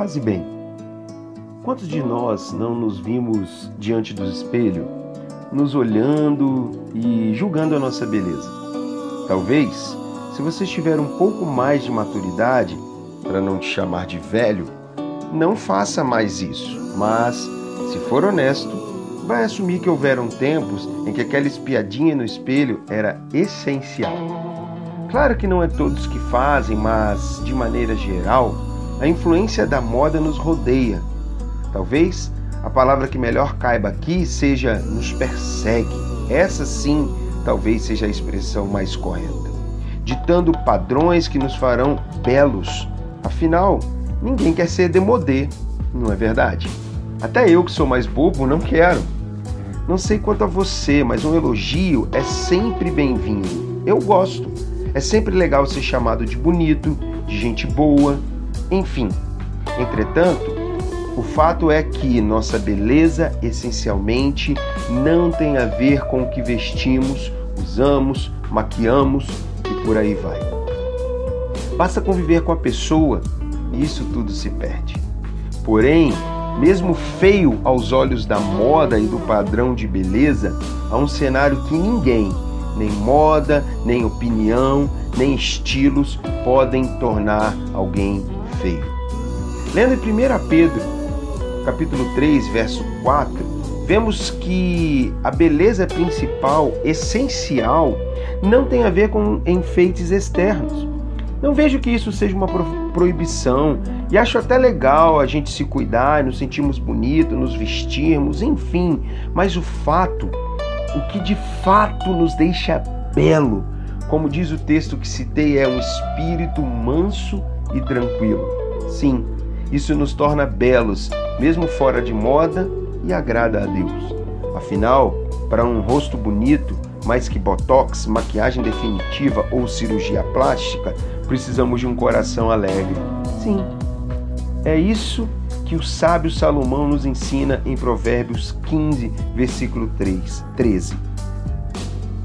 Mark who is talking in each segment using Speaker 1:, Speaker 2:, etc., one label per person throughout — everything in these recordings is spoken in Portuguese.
Speaker 1: Faz bem. Quantos de nós não nos vimos diante do espelho, nos olhando e julgando a nossa beleza? Talvez, se você tiver um pouco mais de maturidade, para não te chamar de velho, não faça mais isso, mas, se for honesto, vai assumir que houveram tempos em que aquela espiadinha no espelho era essencial. Claro que não é todos que fazem, mas, de maneira geral, a influência da moda nos rodeia. Talvez a palavra que melhor caiba aqui seja nos persegue. Essa sim, talvez seja a expressão mais correta. Ditando padrões que nos farão belos. Afinal, ninguém quer ser demodê, não é verdade? Até eu que sou mais bobo não quero. Não sei quanto a você, mas um elogio é sempre bem-vindo. Eu gosto. É sempre legal ser chamado de bonito, de gente boa, enfim. Entretanto, o fato é que nossa beleza essencialmente não tem a ver com o que vestimos, usamos, maquiamos e por aí vai. Basta conviver com a pessoa e isso tudo se perde. Porém, mesmo feio aos olhos da moda e do padrão de beleza, há um cenário que ninguém, nem moda, nem opinião, nem estilos podem tornar alguém feio. Lendo em 1 Pedro, capítulo 3, verso 4, vemos que a beleza principal, essencial, não tem a ver com enfeites externos. Não vejo que isso seja uma proibição e acho até legal a gente se cuidar, nos sentirmos bonitos, nos vestirmos, enfim, mas o fato, o que de fato nos deixa belo, como diz o texto que citei, é um espírito manso e tranquilo. Sim, isso nos torna belos, mesmo fora de moda, e agrada a Deus. Afinal, para um rosto bonito, mais que botox, maquiagem definitiva ou cirurgia plástica, precisamos de um coração alegre. Sim, é isso que o sábio Salomão nos ensina em Provérbios 15, versículo 3, 13.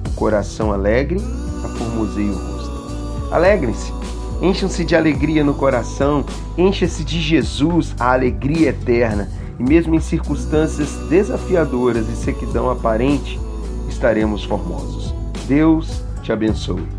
Speaker 1: O coração alegre aformoseia o rosto. Alegrem-se, encham-se de alegria no coração, encha-se de Jesus, a alegria eterna. E mesmo em circunstâncias desafiadoras e sequidão aparente, estaremos formosos. Deus te abençoe.